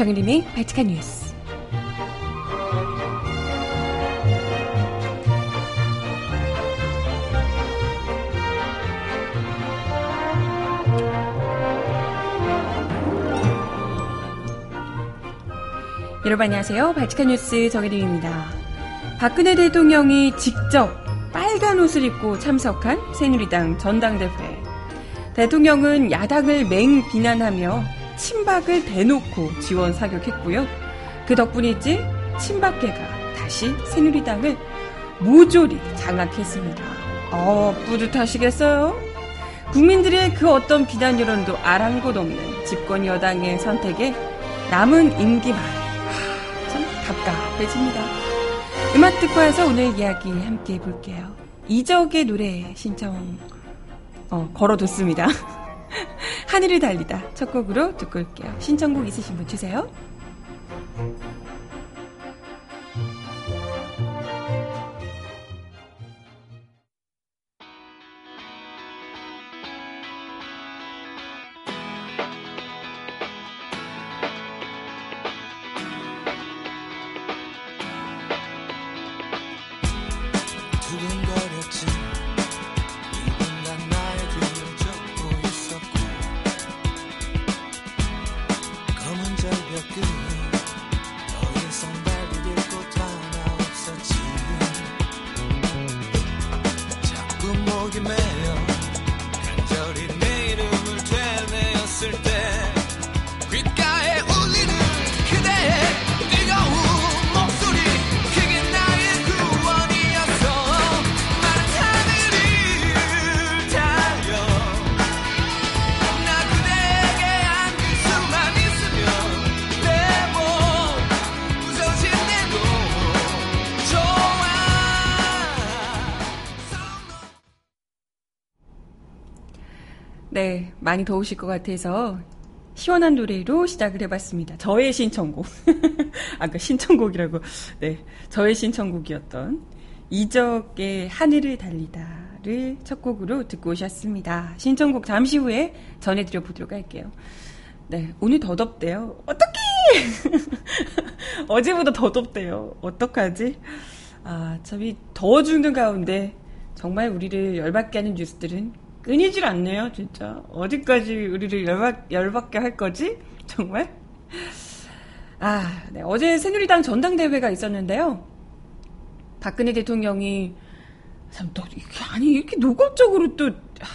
정일림의 바티칸 뉴스. 여러분 안녕하세요. 바티칸 뉴스 정혜림입니다. 박근혜 대통령이 직접 빨간 옷을 입고 참석한 새누리당 전당대회. 대통령은 야당을 맹 비난하며 친박을 대놓고 지원 사격했고요. 그 덕분이지 친박계가 다시 새누리당을 모조리 장악했습니다. 어, 뿌듯하시겠어요? 국민들의 그 어떤 비난 여론도 아랑곳 없는 집권 여당의 선택에 남은 임기 말참 답답해집니다. 음악 특화에서 오늘 이야기 함께 해볼게요. 이적의 노래 신청 어, 걸어뒀습니다. 하늘을 달리다 첫 곡으로 듣고 올게요. 신청곡 있으신 분 주세요. 많이 더우실 것 같아서 시원한 노래로 시작을 해봤습니다. 저의 신청곡. 아까 신청곡이라고. 네, 저의 신청곡이었던 이적의 하늘을 달리다를 첫 곡으로 듣고 오셨습니다. 신청곡 잠시 후에 전해드려 보도록 할게요. 네, 오늘 더 덥대요. 어떡해! 어제보다 더 덥대요. 어떡하지? 아, 참, 이 더워 죽는 가운데 정말 우리를 열받게 하는 뉴스들은 끊이질 않네요, 진짜. 어디까지 우리를 열받, 열받게 할 거지? 정말? 아, 네. 어제 새누리당 전당대회가 있었는데요. 박근혜 대통령이 참, 또, 아니, 이렇게 노골적으로 또, 아,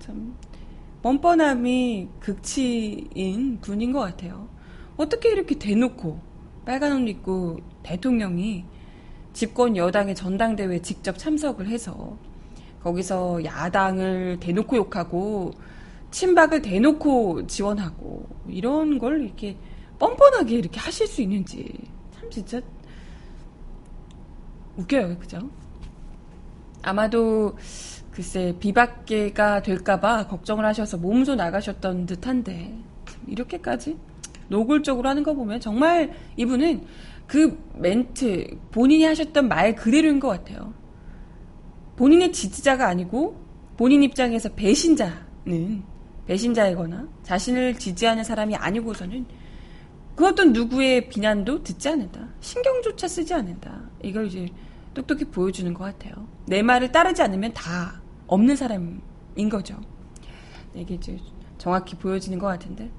참, 뻔뻔함이 극치인 분인 것 같아요. 어떻게 이렇게 대놓고 빨간 옷 입고 대통령이 집권 여당의 전당대회에 직접 참석을 해서 거기서 야당을 대놓고 욕하고 친박을 대놓고 지원하고 이런 걸 이렇게 뻔뻔하게 이렇게 하실 수 있는지 참 진짜 웃겨요, 그죠? 아마도 글쎄 비박계가 될까봐 걱정을 하셔서 몸소 나가셨던 듯한데 이렇게까지 노골적으로 하는 거 보면 정말 이분은 그 멘트 본인이 하셨던 말 그대로인 것 같아요. 본인의 지지자가 아니고 본인 입장에서 배신자는 배신자이거나 자신을 지지하는 사람이 아니고서는 그 어떤 누구의 비난도 듣지 않는다. 신경조차 쓰지 않는다. 이걸 이제 똑똑히 보여주는 것 같아요. 내 말을 따르지 않으면 다 없는 사람인 거죠. 이게 이제 정확히 보여지는 것 같은데.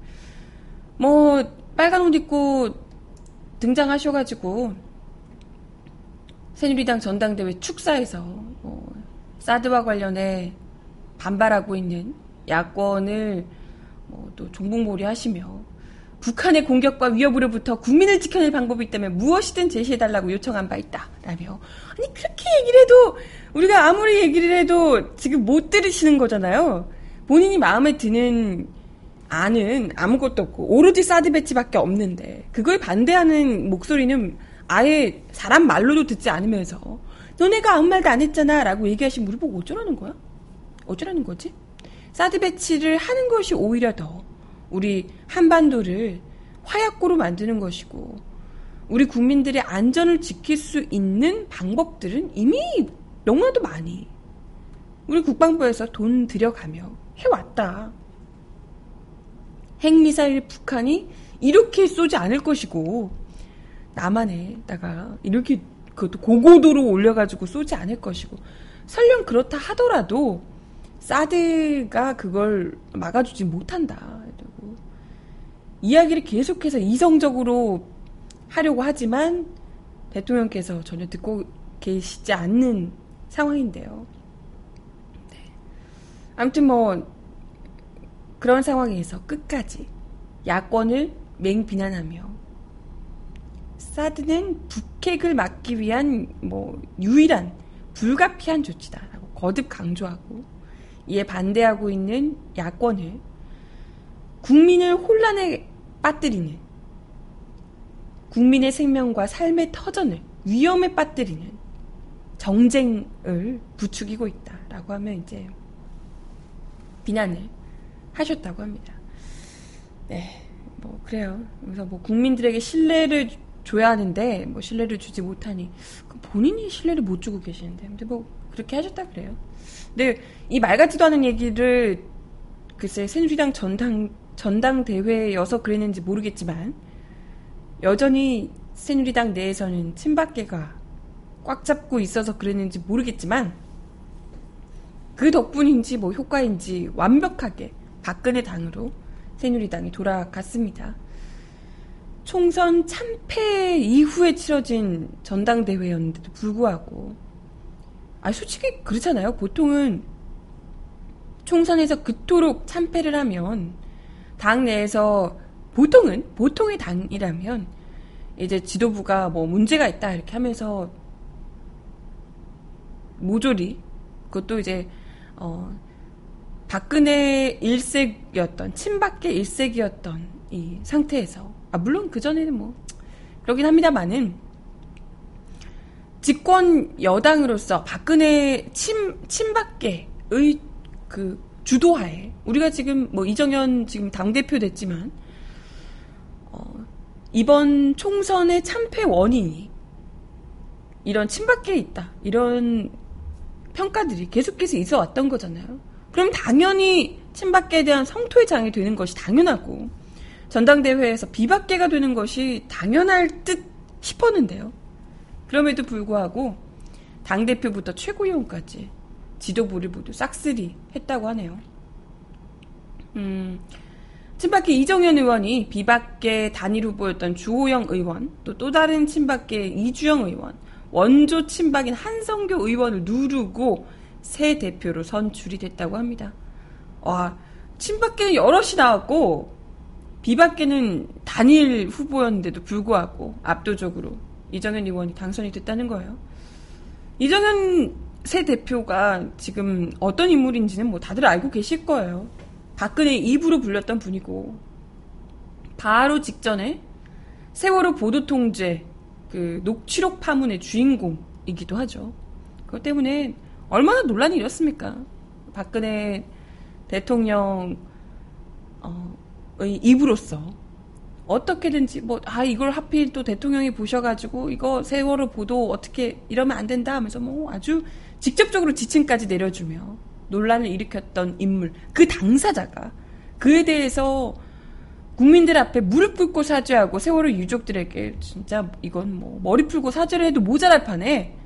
뭐, 빨간 옷 입고 등장하셔가지고, 새누리당 전당대회 축사에서, 뭐, 사드와 관련해 반발하고 있는 야권을 뭐또 종북몰이 하시며, 북한의 공격과 위협으로부터 국민을 지켜낼 방법이 있다면 무엇이든 제시해달라고 요청한 바 있다. 라며. 아니, 그렇게 얘기를 해도, 우리가 아무리 얘기를 해도 지금 못 들으시는 거잖아요. 본인이 마음에 드는 안은 아무것도 없고, 오로지 사드 배치밖에 없는데, 그걸 반대하는 목소리는 아예 사람 말로도 듣지 않으면서, 너네가 아무 말도 안 했잖아. 라고 얘기하신 우리 보고 어쩌라는 거야? 어쩌라는 거지? 사드 배치를 하는 것이 오히려 더 우리 한반도를 화약고로 만드는 것이고 우리 국민들의 안전을 지킬 수 있는 방법들은 이미 너무나도 많이 우리 국방부에서 돈 들여가며 해왔다. 핵미사일 북한이 이렇게 쏘지 않을 것이고 남한에다가 이렇게 그것도 고고도로 올려가지고 쏘지 않을 것이고 설령 그렇다 하더라도 사드가 그걸 막아주지 못한다. 그리고 이야기를 계속해서 이성적으로 하려고 하지만 대통령께서 전혀 듣고 계시지 않는 상황인데요. 네. 아무튼 뭐 그런 상황에서 끝까지 야권을 맹비난하며 사드는 북핵을 막기 위한 뭐 유일한 불가피한 조치다라고 거듭 강조하고 이에 반대하고 있는 야권을 국민을 혼란에 빠뜨리는 국민의 생명과 삶의 터전을 위험에 빠뜨리는 정쟁을 부추기고 있다라고 하면 이제 비난을 하셨다고 합니다. 네, 뭐 그래요. 그래서 뭐 국민들에게 신뢰를 줘야 하는데 뭐 신뢰를 주지 못하니 본인이 신뢰를 못 주고 계시는데 근데 뭐 그렇게 하셨다 그래요. 근데 이 말 같지도 않은 얘기를 글쎄 새누리당 전당 전당 대회여서 그랬는지 모르겠지만 여전히 새누리당 내에서는 친박계가 꽉 잡고 있어서 그랬는지 모르겠지만 그 덕분인지 뭐 효과인지 완벽하게 박근혜 당으로 새누리당이 돌아갔습니다. 총선 참패 이후에 치러진 전당대회였는데도 불구하고 아 솔직히 그렇잖아요. 보통은 총선에서 그토록 참패를 하면 당 내에서 보통은 보통의 당이라면 이제 지도부가 뭐 문제가 있다 이렇게 하면서 모조리 그것도 이제 어 박근혜 일색이었던 친박계 일색이었던 이 상태에서 아 물론 그 전에는 뭐 그러긴 합니다만은 집권 여당으로서 박근혜 친 친박계의 그 주도하에 우리가 지금 뭐 이정현 지금 당 대표 됐지만 어, 이번 총선의 참패 원인이 이런 친박계에 있다 이런 평가들이 계속해서 있어 왔던 거잖아요. 그럼 당연히 친박계에 대한 성토의 장이 되는 것이 당연하고 전당대회에서 비박계가 되는 것이 당연할 듯 싶었는데요. 그럼에도 불구하고 당대표부터 최고위원까지 지도부를 모두 싹쓸이 했다고 하네요. 음, 친박계 이정현 의원이 비박계 단일 후보였던 주호영 의원, 또 또 다른 친박계 이주영 의원, 원조 친박인 한성교 의원을 누르고 새 대표로 선출이 됐다고 합니다. 와, 친박계는 여럿이 나왔고, 비박계는 단일 후보였는데도 불구하고 압도적으로 이정현 의원이 당선이 됐다는 거예요. 이정현 새 대표가 지금 어떤 인물인지는 뭐 다들 알고 계실 거예요. 박근혜 입으로 불렸던 분이고 바로 직전에 세월호 보도 통제 그 녹취록 파문의 주인공이기도 하죠. 그것 때문에 얼마나 논란이 일었습니까? 박근혜 대통령 어, 입으로서 어떻게든지 뭐 아 이걸 하필 또 대통령이 보셔가지고 이거 세월호 보도 어떻게 이러면 안 된다 하면서 뭐 아주 직접적으로 지침까지 내려주며 논란을 일으켰던 인물 그 당사자가 그에 대해서 국민들 앞에 무릎 꿇고 사죄하고 세월호 유족들에게 진짜 이건 뭐 머리 풀고 사죄를 해도 모자랄 판에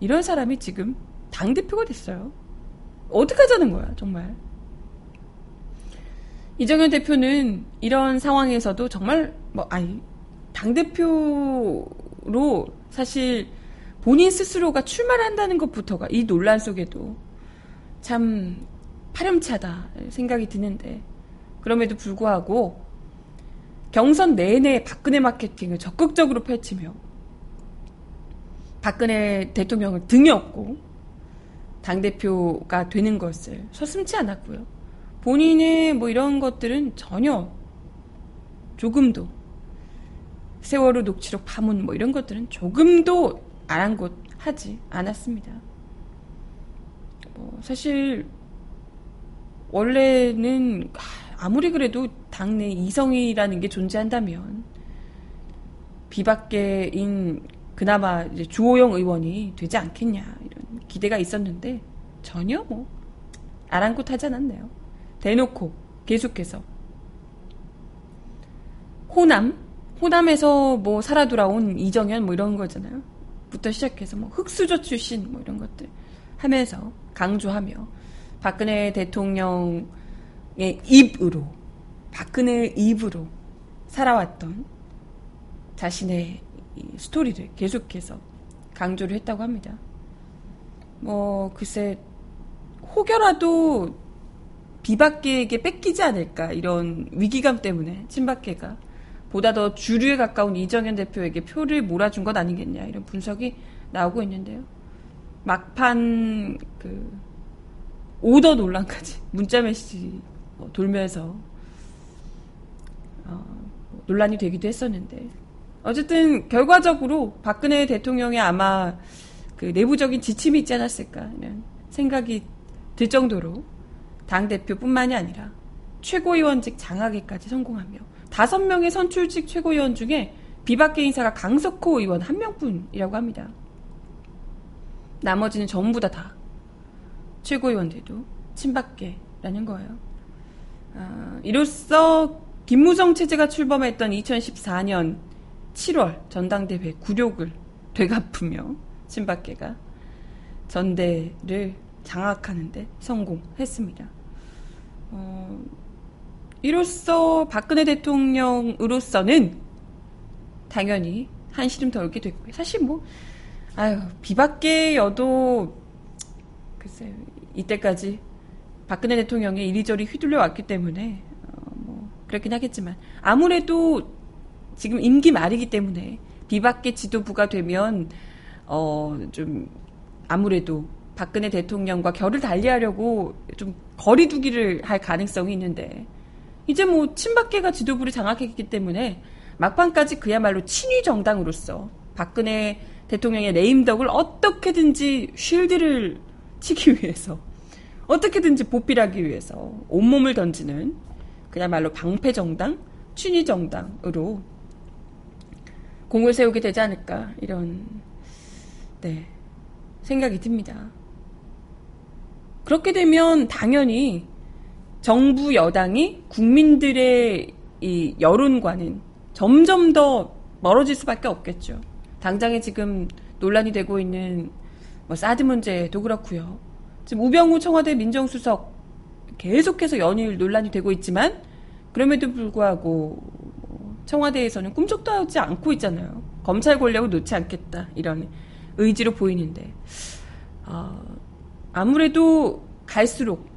이런 사람이 지금 당 대표가 됐어요. 어떡하자는 거야 정말. 이정현 대표는 이런 상황에서도 정말 뭐 아니 당 대표로 사실 본인 스스로가 출마를 한다는 것부터가 이 논란 속에도 참 파렴치하다 생각이 드는데 그럼에도 불구하고 경선 내내 박근혜 마케팅을 적극적으로 펼치며 박근혜 대통령을 등에 업고 당대표가 되는 것을 서슴지 않았고요. 본인의 뭐 이런 것들은 전혀 조금도 세월호 녹취록 파문 뭐 이런 것들은 조금도 아랑곳하지 않았습니다. 뭐 사실 원래는 아무리 그래도 당내 이성이라는 게 존재한다면 비박계인 그나마 이제 주호영 의원이 되지 않겠냐 이런 기대가 있었는데 전혀 뭐 아랑곳하지 않았네요. 대놓고 계속해서 호남 호남에서 뭐 살아 돌아온 이정현 뭐 이런 거잖아요. 부터 시작해서 뭐 흑수저 출신 뭐 이런 것들 하면서 강조하며 박근혜 대통령의 입으로 박근혜의 입으로 살아왔던 자신의 스토리를 계속해서 강조를 했다고 합니다. 뭐 글쎄 혹여라도 비박계에게 뺏기지 않을까 이런 위기감 때문에 친박계가 보다 더 주류에 가까운 이정현 대표에게 표를 몰아준 것 아니겠냐 이런 분석이 나오고 있는데요. 막판 그 오더 논란까지 문자 메시지 뭐 돌면서 어, 논란이 되기도 했었는데 어쨌든 결과적으로 박근혜 대통령의 아마 그 내부적인 지침이 있지 않았을까 이런 생각이 들 정도로 당 대표뿐만이 아니라 최고위원직 장악에까지 성공하며 다섯 명의 선출직 최고위원 중에 비박계 인사가 강석호 의원 한 명뿐이라고 합니다. 나머지는 전부 다 다 최고위원들도 친박계라는 거예요. 아, 이로써 김무성 체제가 출범했던 2014년 7월 전당대회 굴욕을 되갚으며 친박계가 전대를 장악하는데 성공했습니다. 어, 이로써 박근혜 대통령으로서는 당연히 한시름 덜게 됐고요. 사실 뭐, 아유, 비박계여도, 글쎄요, 이때까지 박근혜 대통령이 이리저리 휘둘려 왔기 때문에, 어, 뭐, 그렇긴 하겠지만, 아무래도 지금 임기 말이기 때문에 비박계 지도부가 되면, 어, 좀, 아무래도 박근혜 대통령과 결을 달리하려고 좀 거리두기를 할 가능성이 있는데, 이제 뭐 친박계가 지도부를 장악했기 때문에 막판까지 그야말로 친위 정당으로서 박근혜 대통령의 레임덕을 어떻게든지 쉴드를 치기 위해서 어떻게든지 보필하기 위해서 온몸을 던지는 그야말로 방패 정당, 친위 정당으로 공을 세우게 되지 않을까 이런 네 생각이 듭니다. 그렇게 되면 당연히 정부 여당이 국민들의 이 여론과는 점점 더 멀어질 수밖에 없겠죠. 당장에 지금 논란이 되고 있는 뭐 사드 문제도 그렇고요. 지금 우병우 청와대 민정수석 계속해서 연일 논란이 되고 있지만 그럼에도 불구하고 청와대에서는 꿈쩍도 하지 않고 있잖아요. 검찰 권력을 놓지 않겠다 이런 의지로 보이는데 어, 아무래도 갈수록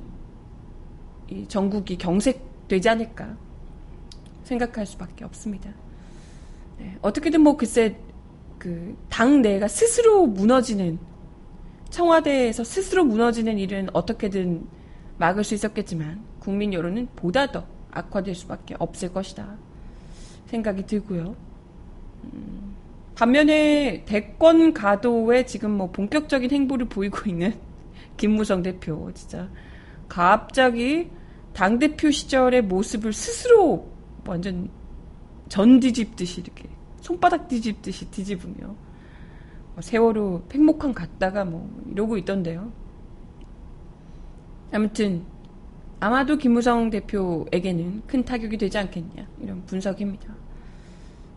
이 전국이 경색되지 않을까 생각할 수밖에 없습니다. 네, 어떻게든 뭐 글쎄 그 당내가 스스로 무너지는 청와대에서 스스로 무너지는 일은 어떻게든 막을 수 있었겠지만 국민 여론은 보다 더 악화될 수밖에 없을 것이다 생각이 들고요. 음, 반면에 대권 가도에 지금 뭐 본격적인 행보를 보이고 있는 김무성 대표 진짜 갑자기 당 대표 시절의 모습을 스스로 완전 전 뒤집듯이 이렇게 손바닥 뒤집듯이 뒤집으며 뭐 세월호 팽목항 갔다가 뭐 이러고 있던데요. 아무튼 아마도 김무성 대표에게는 큰 타격이 되지 않겠냐 이런 분석입니다.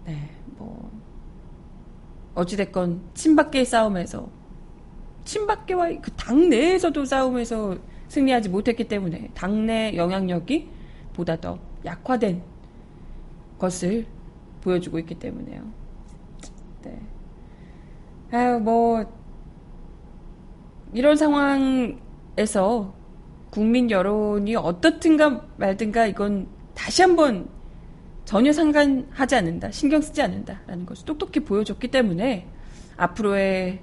네, 뭐 어찌됐건 친박계의 싸움에서 친박계와 그 당내에서도 싸움에서 승리하지 못했기 때문에 당내 영향력이 보다 더 약화된 것을 보여주고 있기 때문에요. 네. 아유, 뭐, 이런 상황에서 국민 여론이 어떻든가 말든가 이건 다시 한번 전혀 상관하지 않는다, 신경 쓰지 않는다라는 것을 똑똑히 보여줬기 때문에 앞으로의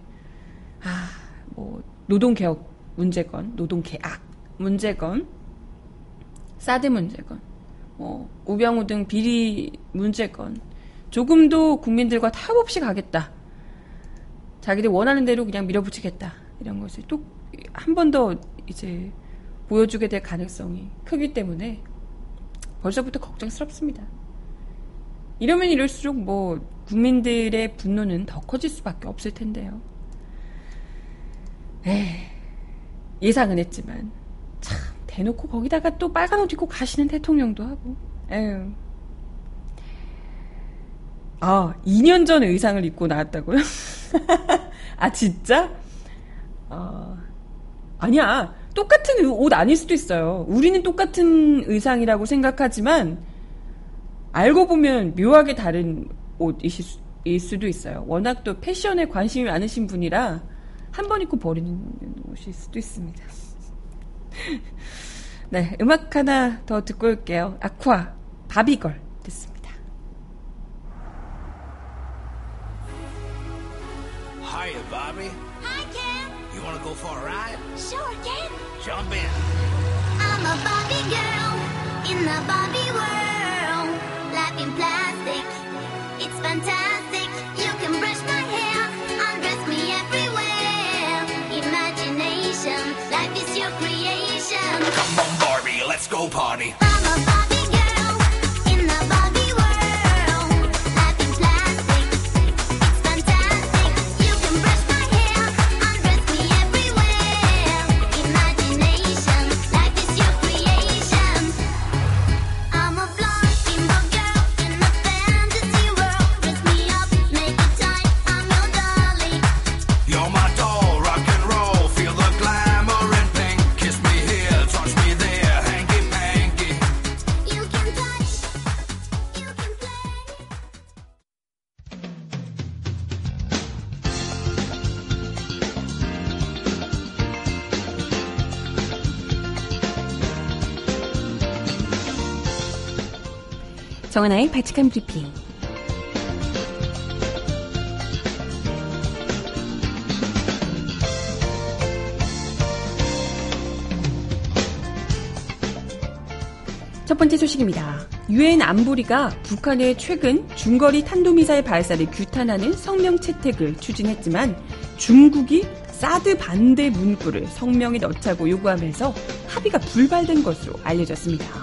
아, 뭐 노동 개혁 문제건, 노동 계약 문제건, 사드 문제건, 뭐 우병우 등 비리 문제건 조금도 국민들과 타협 없이 가겠다. 자기들 원하는 대로 그냥 밀어붙이겠다. 이런 것을 또 한 번 더 이제 보여주게 될 가능성이 크기 때문에 벌써부터 걱정스럽습니다. 이러면 이럴수록 뭐 국민들의 분노는 더 커질 수밖에 없을 텐데요. 에이, 예상은 했지만 참 대놓고 거기다가 또 빨간 옷 입고 가시는 대통령도 하고 에휴. 아, 2년 전 의상을 입고 나왔다고요? 아, 진짜? 어, 아니야. 똑같은 옷 아닐 수도 있어요. 우리는 똑같은 의상이라고 생각하지만, 알고 보면 묘하게 다른 옷이실 수도 있어요. 워낙 또 패션에 관심이 많으신 분이라, 한 번 입고 버리는 옷일 수도 있습니다. 네, 음악 하나 더 듣고 올게요. 아쿠아, 바비걸 듣습니다. Hiya, Bobby. Hi, Ken. You want to go for a ride? Sure, Ken. Jump in. I'm a Barbie girl in the Barbie world. Life in plastic, it's fantastic. Let's go party. 정하나의 발칙한 브리핑. 첫 번째 소식입니다. 유엔 안보리가 북한의 최근 중거리 탄도미사일 발사를 규탄하는 성명 채택을 추진했지만 중국이 사드 반대 문구를 성명에 넣자고 요구하면서 합의가 불발된 것으로 알려졌습니다.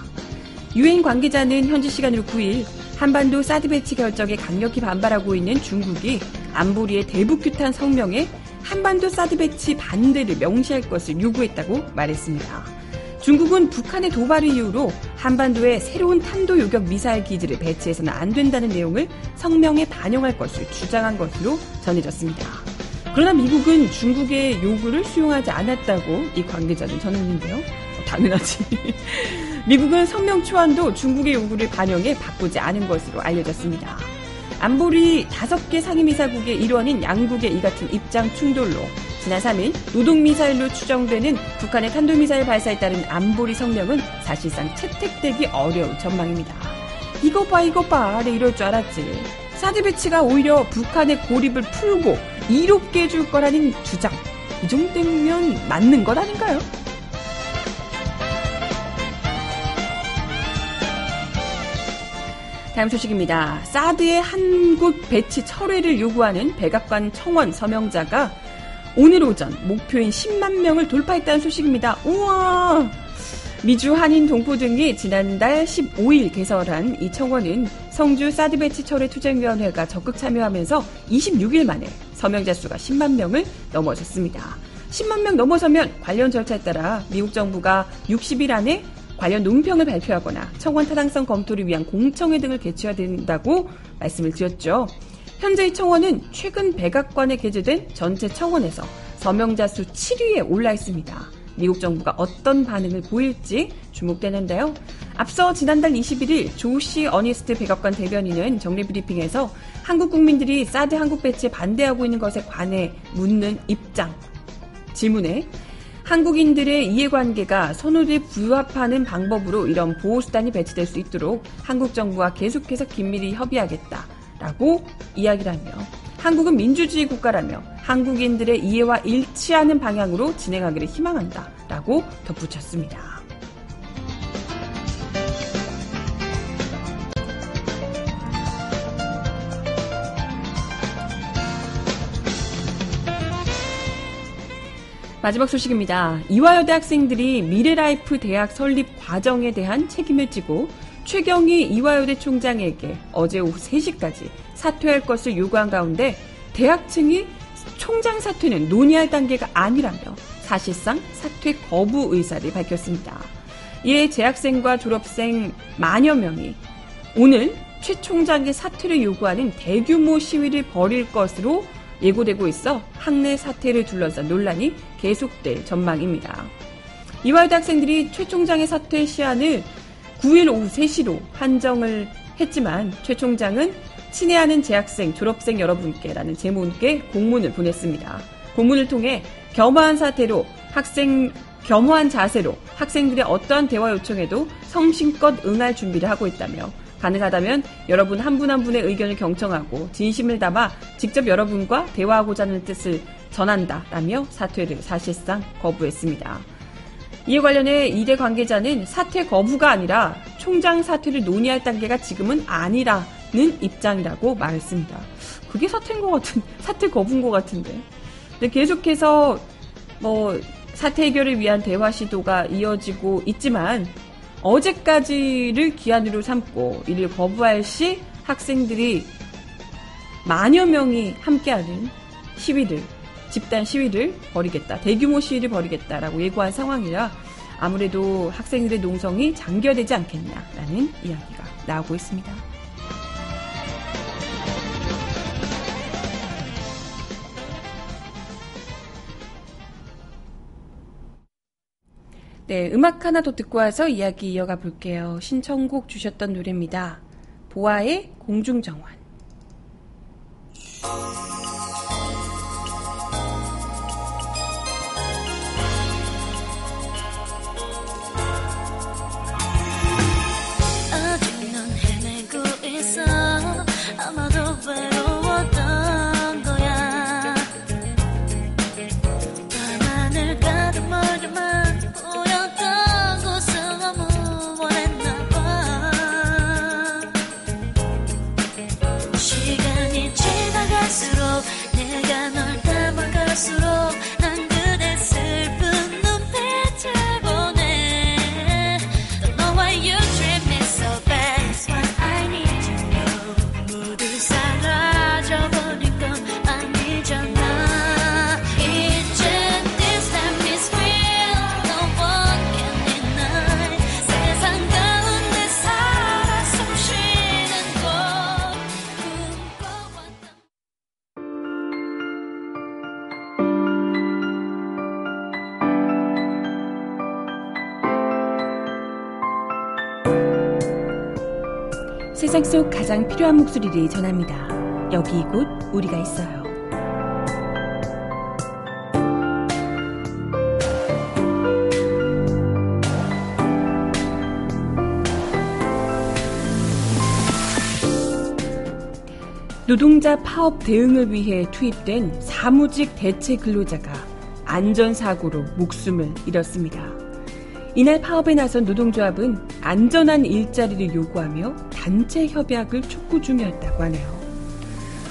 유엔 관계자는 현지 시간으로 9일 한반도 사드 배치 결정에 강력히 반발하고 있는 중국이 안보리의 대북 규탄 성명에 한반도 사드 배치 반대를 명시할 것을 요구했다고 말했습니다. 중국은 북한의 도발을 이유로 한반도에 새로운 탄도 요격 미사일 기지를 배치해서는 안 된다는 내용을 성명에 반영할 것을 주장한 것으로 전해졌습니다. 그러나 미국은 중국의 요구를 수용하지 않았다고 이 관계자는 전했는데요. 어, 당연하지. 미국은 성명 초안도 중국의 요구를 반영해 바꾸지 않은 것으로 알려졌습니다. 안보리 다섯 개 상임이사국의 일원인 양국의 이 같은 입장 충돌로 지난 3일 노동미사일로 추정되는 북한의 탄도미사일 발사에 따른 안보리 성명은 사실상 채택되기 어려운 전망입니다. 이거 봐 이거 봐 네, 이럴 줄 알았지. 사드 배치가 오히려 북한의 고립을 풀고 이롭게 해줄 거라는 주장. 이 정도면 맞는 것 아닌가요? 다음 소식입니다. 사드의 한국 배치 철회를 요구하는 백악관 청원 서명자가 오늘 오전 목표인 10만 명을 돌파했다는 소식입니다. 우와! 미주, 한인, 동포 등이 지난달 15일 개설한 이 청원은 성주 사드 배치 철회 투쟁위원회가 적극 참여하면서 26일 만에 서명자 수가 10만 명을 넘어섰습니다. 10만 명 넘어서면 관련 절차에 따라 미국 정부가 60일 안에 관련 논평을 발표하거나 청원 타당성 검토를 위한 공청회 등을 개최해야 된다고 말씀을 드렸죠. 현재 이 청원은 최근 백악관에 게재된 전체 청원에서 서명자 수 7위에 올라 있습니다. 미국 정부가 어떤 반응을 보일지 주목되는데요. 앞서 지난달 21일 조시 어니스트 백악관 대변인은 정례 브리핑에서 한국 국민들이 사드 한국 배치에 반대하고 있는 것에 관해 묻는 입장 질문에 한국인들의 이해관계가 선호도에 부합하는 방법으로 이런 보호수단이 배치될 수 있도록 한국 정부와 계속해서 긴밀히 협의하겠다라고 이야기를 하며 한국은 민주주의 국가라며 한국인들의 이해와 일치하는 방향으로 진행하기를 희망한다라고 덧붙였습니다. 마지막 소식입니다. 이화여대 학생들이 미래라이프 대학 설립 과정에 대한 책임을 지고 최경희 이화여대 총장에게 어제 오후 3시까지 사퇴할 것을 요구한 가운데 대학 측이 총장 사퇴는 논의할 단계가 아니라며 사실상 사퇴 거부 의사를 밝혔습니다. 이에 재학생과 졸업생 만여 명이 오늘 최 총장의 사퇴를 요구하는 대규모 시위를 벌일 것으로 예고되고 있어 학내 사태를 둘러싼 논란이 계속될 전망입니다. 이화여대 학생들이 최 총장의 사퇴 시한을 9일 오후 3시로 한정을 했지만 최 총장은 친애하는 재학생, 졸업생 여러분께라는 제목의 공문을 보냈습니다. 공문을 통해 겸허한 사태로 학생 겸허한 자세로 학생들의 어떠한 대화 요청에도 성심껏 응할 준비를 하고 있다며 가능하다면 여러분 한 분 한 분의 의견을 경청하고 진심을 담아 직접 여러분과 대화하고자 하는 뜻을 전한다라며 사퇴를 사실상 거부했습니다. 이에 관련해 이대 관계자는 사퇴 거부가 아니라 총장 사퇴를 논의할 단계가 지금은 아니라는 입장이라고 말했습니다. 그게 사퇴인 것 같은, 사퇴 거부인 것 같은데. 근데 계속해서 뭐 사퇴 해결을 위한 대화 시도가 이어지고 있지만 어제까지를 기한으로 삼고 이를 거부할 시 학생들이 만여 명이 함께하는 시위를 집단 시위를 벌이겠다 대규모 시위를 벌이겠다라고 예고한 상황이라 아무래도 학생들의 농성이 장기화되지 않겠냐라는 이야기가 나오고 있습니다. 네, 음악 하나 더 듣고 와서 이야기 이어가 볼게요. 신청곡 주셨던 노래입니다. 보아의 공중정원. 필요한 목소리를 전합니다. 여기 곧 우리가 있어요. 노동자 파업 대응을 위해 투입된 사무직 대체 근로자가 안전사고로 목숨을 잃었습니다. 이날 파업에 나선 노동조합은 안전한 일자리를 요구하며 단체 협약을 촉구 중이었다고 하네요.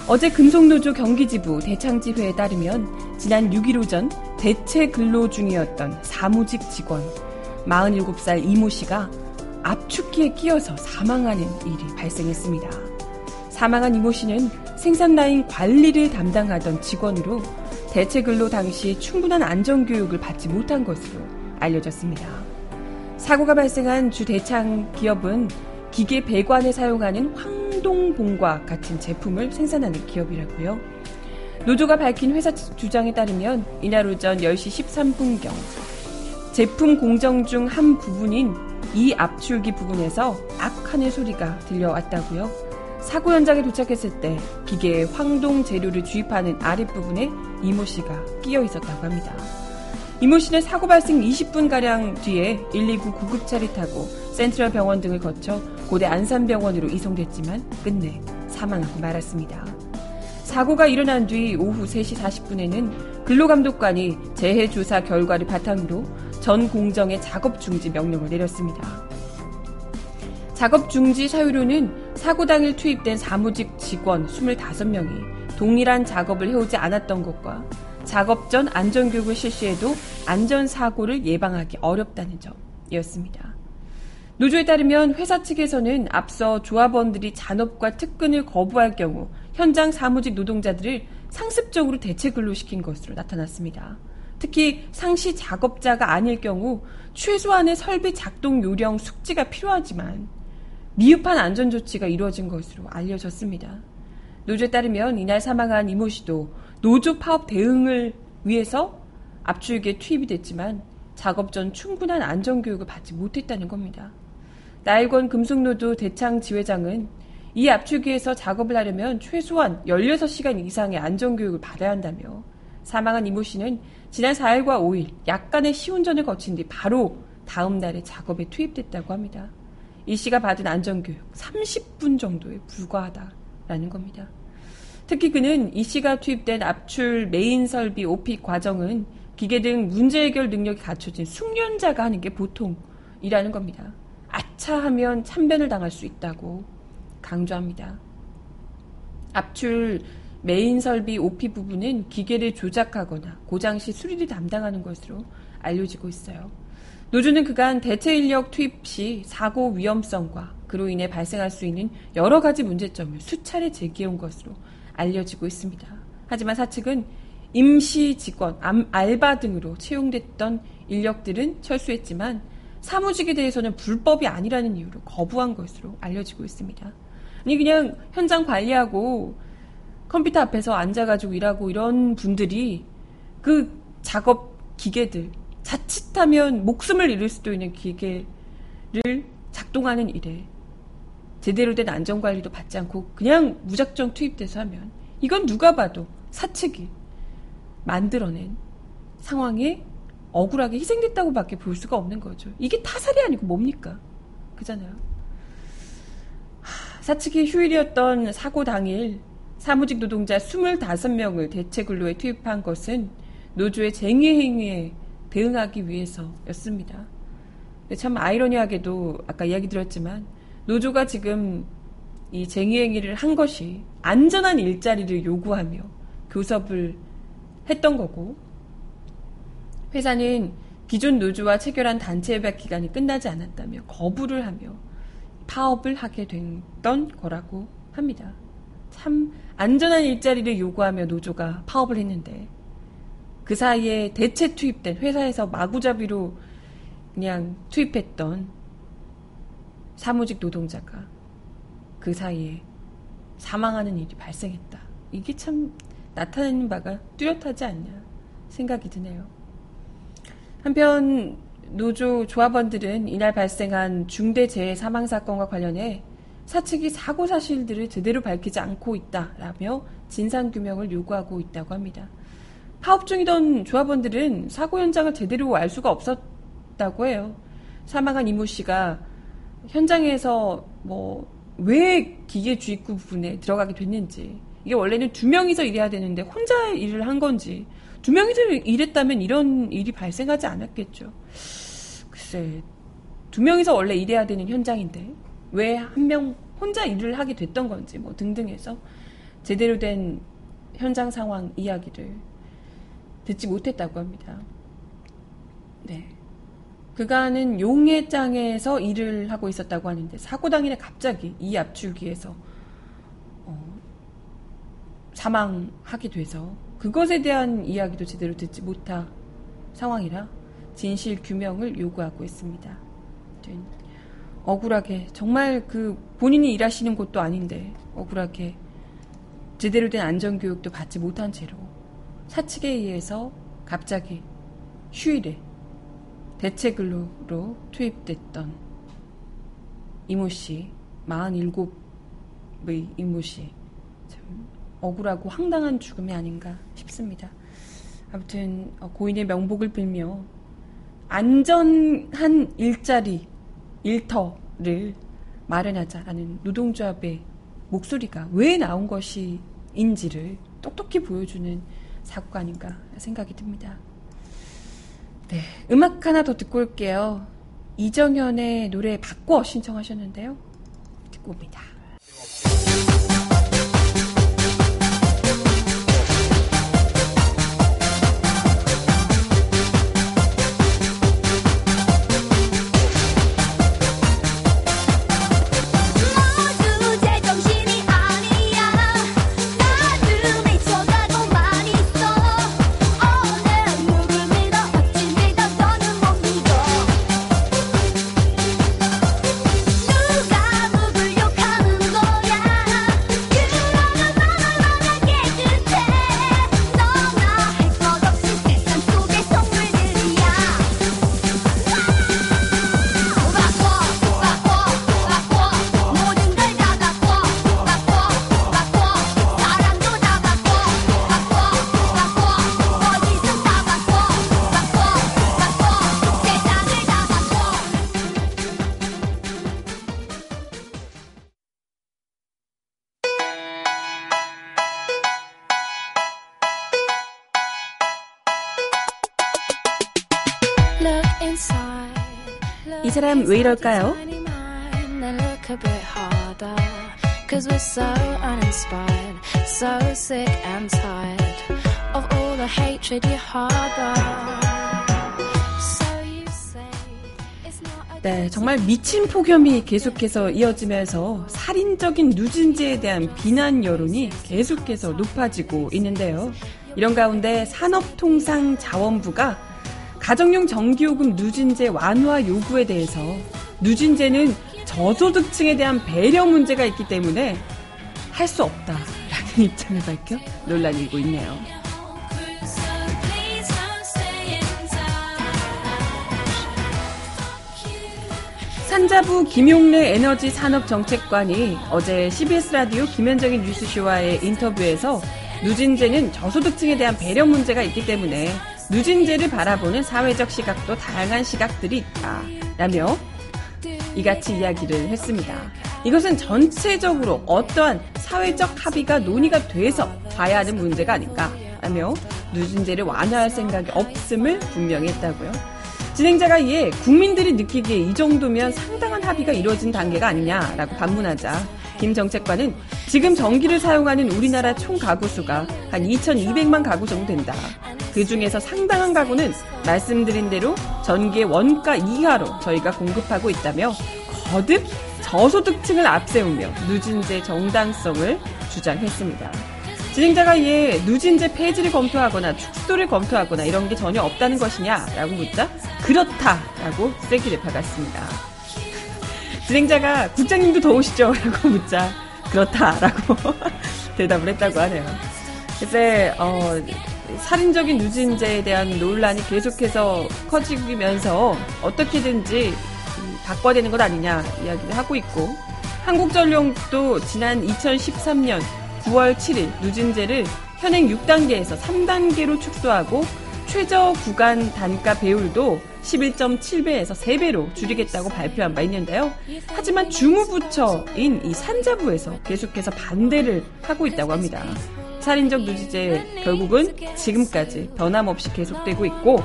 어제 금속노조 경기지부 대창지회에 따르면 지난 6일 오전 대체 근로 중이었던 사무직 직원 47살 이모 씨가 압축기에 끼어서 사망하는 일이 발생했습니다. 사망한 이모 씨는 생산 라인 관리를 담당하던 직원으로 대체 근로 당시 충분한 안전교육을 받지 못한 것으로 알려졌습니다. 사고가 발생한 주 대창 기업은 기계 배관에 사용하는 황동봉과 같은 제품을 생산하는 기업이라고요. 노조가 밝힌 회사 주장에 따르면 이날 오전 10시 13분경 제품 공정 중 한 부분인 이 압출기 부분에서 악하는 소리가 들려왔다고요. 사고 현장에 도착했을 때 기계에 황동 재료를 주입하는 아랫부분에 이모 씨가 끼어 있었다고 합니다. 이모 씨는 사고 발생 20분가량 뒤에 119 구급차를 타고 센트럴 병원 등을 거쳐 고대 안산병원으로 이송됐지만 끝내 사망하고 말았습니다. 사고가 일어난 뒤 오후 3시 40분에는 근로감독관이 재해 조사 결과를 바탕으로 전 공정의 작업 중지 명령을 내렸습니다. 작업 중지 사유로는 사고 당일 투입된 사무직 직원 25명이 동일한 작업을 해오지 않았던 것과 작업 전 안전교육을 실시해도 안전사고를 예방하기 어렵다는 점이었습니다. 노조에 따르면 회사 측에서는 앞서 조합원들이 잔업과 특근을 거부할 경우 현장 사무직 노동자들을 상습적으로 대체 근로시킨 것으로 나타났습니다. 특히 상시 작업자가 아닐 경우 최소한의 설비 작동 요령 숙지가 필요하지만 미흡한 안전 조치가 이루어진 것으로 알려졌습니다. 노조에 따르면 이날 사망한 이모 씨도 노조 파업 대응을 위해서 압축에 투입이 됐지만 작업 전 충분한 안전 교육을 받지 못했다는 겁니다. 나일권 금속노조 대창 지회장은 이 압축기에서 작업을 하려면 최소한 16시간 이상의 안전교육을 받아야 한다며 사망한 이모 씨는 지난 4일과 5일 약간의 시운전을 거친 뒤 바로 다음 날에 작업에 투입됐다고 합니다. 이 씨가 받은 안전교육 30분 정도에 불과하다라는 겁니다. 특히 그는 이 씨가 투입된 압출 메인 설비 OP 과정은 기계 등 문제 해결 능력이 갖춰진 숙련자가 하는 게 보통이라는 겁니다. 아차 하면 참변을 당할 수 있다고 강조합니다. 압출 메인 설비 OP 부분은 기계를 조작하거나 고장 시 수리를 담당하는 것으로 알려지고 있어요. 노조는 그간 대체 인력 투입 시 사고 위험성과 그로 인해 발생할 수 있는 여러 가지 문제점을 수차례 제기해온 것으로 알려지고 있습니다. 하지만 사측은 임시 직원, 암- 알바 등으로 채용됐던 인력들은 철수했지만 사무직에 대해서는 불법이 아니라는 이유로 거부한 것으로 알려지고 있습니다. 아니 그냥 현장 관리하고 컴퓨터 앞에서 앉아가지고 일하고 이런 분들이 그 작업 기계들 자칫하면 목숨을 잃을 수도 있는 기계를 작동하는 일에 제대로 된 안전관리도 받지 않고 그냥 무작정 투입돼서 하면 이건 누가 봐도 사측이 만들어낸 상황에 억울하게 희생됐다고밖에 볼 수가 없는 거죠. 이게 타살이 아니고 뭡니까? 그잖아요. 하, 사측이 휴일이었던 사고 당일 사무직 노동자 25명을 대체 근로에 투입한 것은 노조의 쟁의 행위에 대응하기 위해서였습니다. 참 아이러니하게도 아까 이야기 드렸지만 노조가 지금 이 쟁의 행위를 한 것이 안전한 일자리를 요구하며 교섭을 했던 거고 회사는 기존 노조와 체결한 단체 협약 기간이 끝나지 않았다며 거부를 하며 파업을 하게 됐던 거라고 합니다. 참 안전한 일자리를 요구하며 노조가 파업을 했는데 그 사이에 대체 투입된 회사에서 마구잡이로 그냥 투입했던 사무직 노동자가 그 사이에 사망하는 일이 발생했다. 이게 참 나타내는 바가 뚜렷하지 않냐 생각이 드네요. 한편 노조 조합원들은 이날 발생한 중대재해 사망 사건과 관련해 사측이 사고 사실들을 제대로 밝히지 않고 있다라며 진상 규명을 요구하고 있다고 합니다. 파업 중이던 조합원들은 사고 현장을 제대로 알 수가 없었다고 해요. 사망한 이모 씨가 현장에서 뭐 왜 기계 주입구 부분에 들어가게 됐는지 이게 원래는 두 명이서 일해야 되는데 혼자 일을 한 건지 두 명이서 일했다면 이런 일이 발생하지 않았겠죠. 글쎄 두 명이서 원래 일해야 되는 현장인데 왜 한 명 혼자 일을 하게 됐던 건지 뭐 등등해서 제대로 된 현장 상황 이야기를 듣지 못했다고 합니다. 네. 그간은 용해장에서 일을 하고 있었다고 하는데 사고 당일에 갑자기 이 압출기에서 어, 사망하게 돼서 그것에 대한 이야기도 제대로 듣지 못한 상황이라 진실 규명을 요구하고 있습니다. 억울하게 정말 그 본인이 일하시는 곳도 아닌데 억울하게 제대로 된 안전교육도 받지 못한 채로 사측에 의해서 갑자기 휴일에 대체 근로로 투입됐던 이모 씨, 47의 이모 씨. 참 억울하고 황당한 죽음이 아닌가 싶습니다. 아무튼 어, 고인의 명복을 빌며 안전한 일자리, 일터를 마련하자라는 노동조합의 목소리가 왜 나온 것인지를 똑똑히 보여주는 사고가 아닌가 생각이 듭니다. 네, 음악 하나 더 듣고 올게요. 이정현의 노래 바꿔 신청하셨는데요. 듣고 옵니다. 왜 이럴까요? 네, 정말 미친 폭염이 계속해서 이어지면서 살인적인 누진제에 대한 비난 여론이 계속해서 높아지고 있는데요. 이런 가운데 산업통상자원부가 가정용 전기요금 누진제 완화 요구에 대해서 누진제는 저소득층에 대한 배려 문제가 있기 때문에 할 수 없다라는 입장을 밝혀 논란이 일고 있네요. 산자부 김용래 에너지 산업정책관이 어제 CBS 라디오 김현정의 뉴스쇼와의 인터뷰에서 누진제는 저소득층에 대한 배려 문제가 있기 때문에 누진제를 바라보는 사회적 시각도 다양한 시각들이 있다 라며 이같이 이야기를 했습니다. 이것은 전체적으로 어떠한 사회적 합의가 논의가 돼서 봐야 하는 문제가 아닌가라며 누진제를 완화할 생각이 없음을 분명히 했다고요. 진행자가 이에 국민들이 느끼기에 이 정도면 상당한 합의가 이루어진 단계가 아니냐라고 반문하자 김 정책관은 지금 전기를 사용하는 우리나라 총 가구 수가 한 2,200만 가구 정도 된다. 그 중에서 상당한 가구는 말씀드린 대로 전기의 원가 이하로 저희가 공급하고 있다며 거듭 저소득층을 앞세우며 누진제 정당성을 주장했습니다. 진행자가 이에 누진제 폐지를 검토하거나 축소를 검토하거나 이런 게 전혀 없다는 것이냐라고 묻자 그렇다라고 쐐기를 박았습니다. 진행자가 국장님도 더우시죠? 라고 묻자 그렇다라고 대답을 했다고 하네요. 글쎄 어, 살인적인 누진제에 대한 논란이 계속해서 커지면서 어떻게든지 음, 바꿔야 되는 것 아니냐 이야기를 하고 있고 한국전력도 지난 2013년 9월 7일 누진제를 현행 6단계에서 3단계로 축소하고 최저 구간 단가 배율도 11.7배에서 3배로 줄이겠다고 발표한 바 있는데요. 하지만 주무부처인 이 산자부에서 계속해서 반대를 하고 있다고 합니다. 살인적 누지제 결국은 지금까지 변함없이 계속되고 있고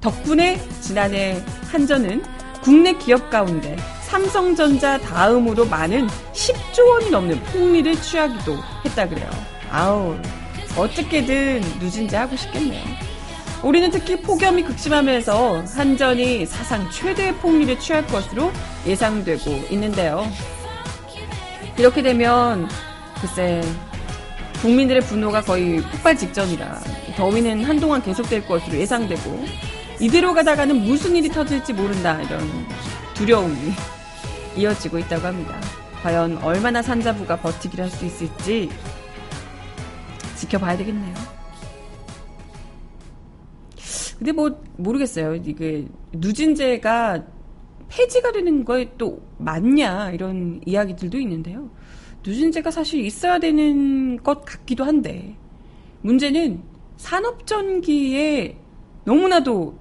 덕분에 지난해 한전은 국내 기업 가운데 삼성전자 다음으로 많은 10조 원이 넘는 폭리를 취하기도 했다 그래요. 아우 어떻게든 누진제 하고 싶겠네요. 우리는 특히 폭염이 극심하면서 한전이 사상 최대의 폭리를 취할 것으로 예상되고 있는데요. 이렇게 되면 글쎄 국민들의 분노가 거의 폭발 직전이라 더위는 한동안 계속될 것으로 예상되고 이대로 가다가는 무슨 일이 터질지 모른다 이런 두려움이 이어지고 있다고 합니다. 과연 얼마나 산자부가 버티기를 할 수 있을지 지켜봐야 되겠네요. 근데 뭐 모르겠어요. 이게 누진제가 폐지가 되는 거에 또 맞냐 이런 이야기들도 있는데요. 누진제가 사실 있어야 되는 것 같기도 한데 문제는 산업전기에 너무나도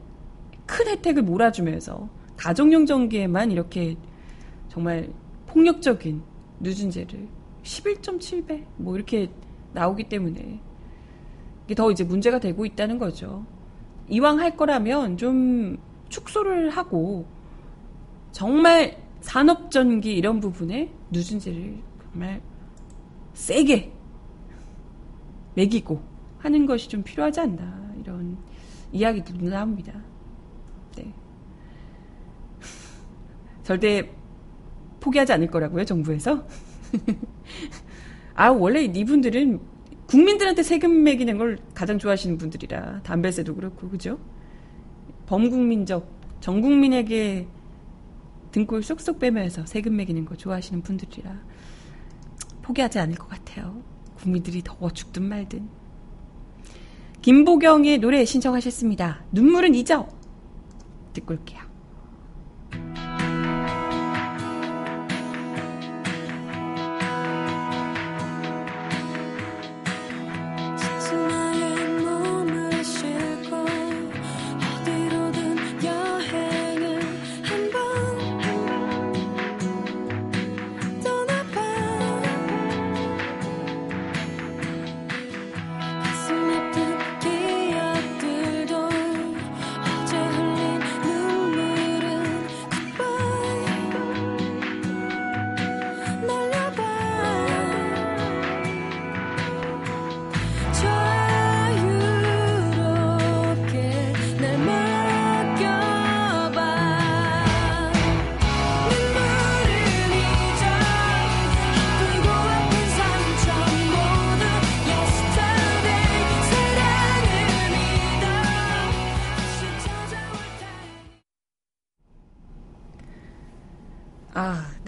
큰 혜택을 몰아주면서 가정용 전기에만 이렇게 정말 폭력적인 누진제를 11.7배 뭐 이렇게 나오기 때문에 이게 더 이제 문제가 되고 있다는 거죠. 이왕 할 거라면 좀 축소를 하고 정말 산업전기 이런 부분에 누진제를 정말 세게 매기고 하는 것이 좀 필요하지 않나 이런 이야기들도 나옵니다. 네. 절대 포기하지 않을 거라고요 정부에서. 아 원래 이분들은 국민들한테 세금 매기는 걸 가장 좋아하시는 분들이라 담배세도 그렇고 그죠? 범국민적 전 국민에게 등골 쏙쏙 빼면서 세금 매기는 거 좋아하시는 분들이라 포기하지 않을 것 같아요. 국민들이 더워 죽든 말든. 김보경의 노래 신청하셨습니다. 눈물은 잊어. 듣고 올게요.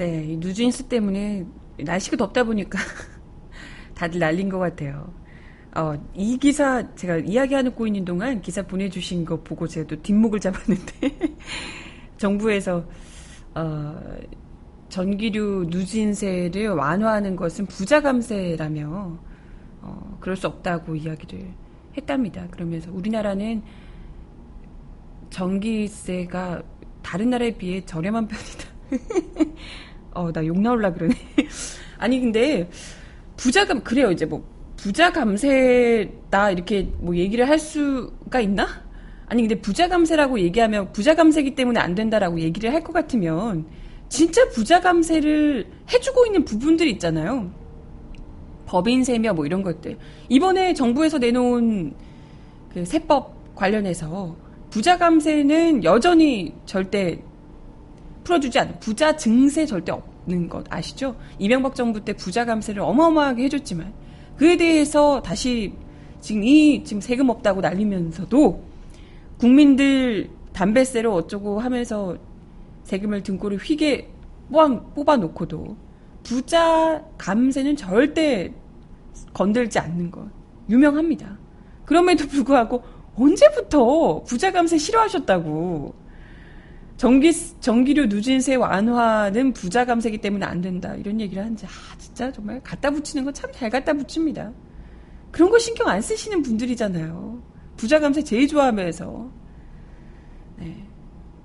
네. 이 뉴진스 때문에 날씨가 덥다 보니까 다들 날린 것 같아요. 어, 이 기사 제가 이야기하고 있는 동안 기사 보내주신 거 보고 제가 또 뒷목을 잡았는데 정부에서 어, 전기료 누진세를 완화하는 것은 부자 감세라며 어, 그럴 수 없다고 이야기를 했답니다. 그러면서 우리나라는 전기세가 다른 나라에 비해 저렴한 편이다. 어, 나 욕 나올라 그러네. 아니, 근데, 부자감, 그래요, 이제 뭐, 부자 감세다, 이렇게 뭐 얘기를 할 수가 있나? 아니, 근데 부자 감세라고 얘기하면 부자 감세기 때문에 안 된다라고 얘기를 할 것 같으면, 진짜 부자 감세를 해주고 있는 부분들이 있잖아요. 법인세며 뭐 이런 것들. 이번에 정부에서 내놓은 그 세법 관련해서 부자 감세는 여전히 절대 풀어주지 않는 부자 증세 절대 없는 것 아시죠? 이명박 정부 때 부자 감세를 어마어마하게 해줬지만 그에 대해서 다시 지금 이 지금 세금 없다고 날리면서도 국민들 담배세를 어쩌고 하면서 세금을 등골을 휘게 뽑아, 뽑아 놓고도 부자 감세는 절대 건들지 않는 것 유명합니다. 그럼에도 불구하고 언제부터 부자 감세 싫어하셨다고 전기 전기료 누진세 완화는 부자 감세기 때문에 안 된다 이런 얘기를 하는지 아 진짜 정말 갖다 붙이는 거참잘 갖다 붙입니다. 그런 거 신경 안 쓰시는 분들이잖아요. 부자 감세 제일 좋아하면서 네.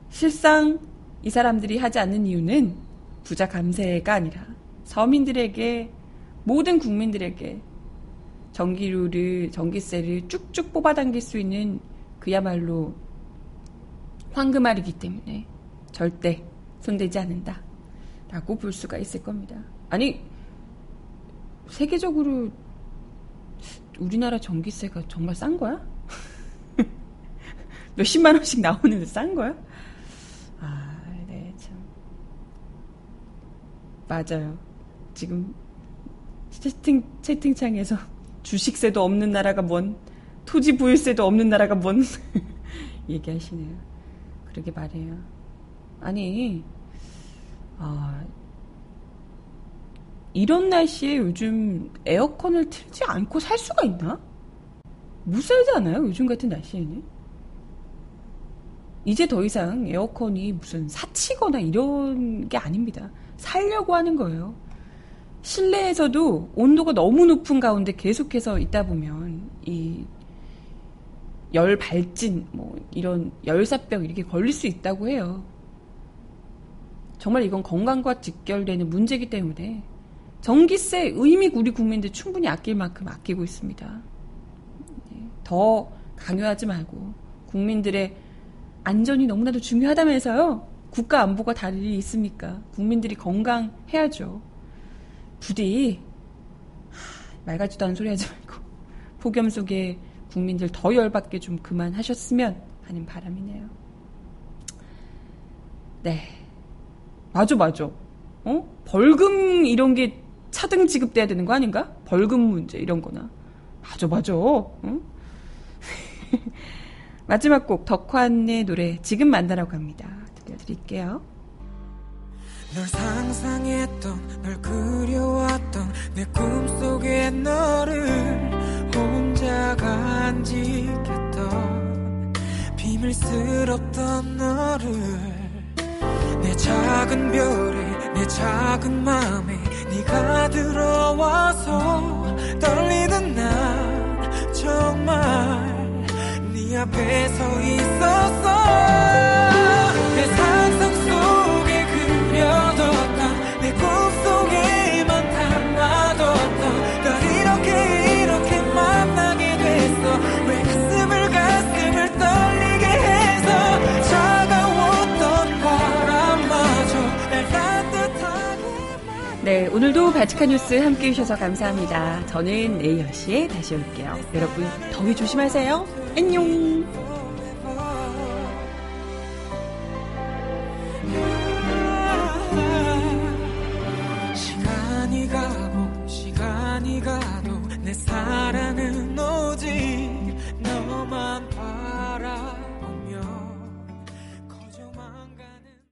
실상 이 사람들이 하지 않는 이유는 부자 감세가 아니라 서민들에게 모든 국민들에게 전기료를 전기세를 쭉쭉 뽑아당길 수 있는 그야말로 황금알이기 때문에 절대 손대지 않는다. 라고 볼 수가 있을 겁니다. 아니, 세계적으로 우리나라 전기세가 정말 싼 거야? 몇십만 원씩 나오는데 싼 거야? 아, 네, 참. 맞아요. 지금 채팅, 채팅창에서 주식세도 없는 나라가 뭔, 토지 부유세도 없는 나라가 뭔, 얘기하시네요. 그러게 말해요. 아니, 아, 이런 날씨에 요즘 에어컨을 틀지 않고 살 수가 있나? 못 살잖아요, 요즘 같은 날씨에는. 이제 더 이상 에어컨이 무슨 사치거나 이런 게 아닙니다. 살려고 하는 거예요. 실내에서도 온도가 너무 높은 가운데 계속해서 있다 보면 이 열 발진, 뭐 이런 열사병 이렇게 걸릴 수 있다고 해요. 정말 이건 건강과 직결되는 문제이기 때문에 전기세 의미 우리 국민들 충분히 아낄 만큼 아끼고 있습니다. 네, 더 강요하지 말고 국민들의 안전이 너무나도 중요하다면서요. 국가 안보가 다를 일이 있습니까? 국민들이 건강해야죠. 부디 하, 말 같지도 않은 소리 하지 말고 폭염 속에 국민들 더 열받게 좀 그만하셨으면 하는 바람이네요. 네. 맞아, 맞아. 어? 벌금 이런 게 차등 지급돼야 되는 거 아닌가? 벌금 문제 이런 거나. 맞아, 맞아. 응? 마지막 곡 덕환의 노래 지금 만나라고 합니다. 들려드릴게요. 널 상상했던 널 그려왔던 내 꿈속의 너를 간직했던 비밀스럽던 너를. 내 작은 별에 내 작은 맘에 네가 들어와서 떨리던 난 정말 네 앞에 서 있었어. 내상 오늘도 바치카 뉴스 함께 해주셔서 감사합니다. 저는 내일 10시에 다시 올게요. 여러분, 더위 조심하세요. 안녕!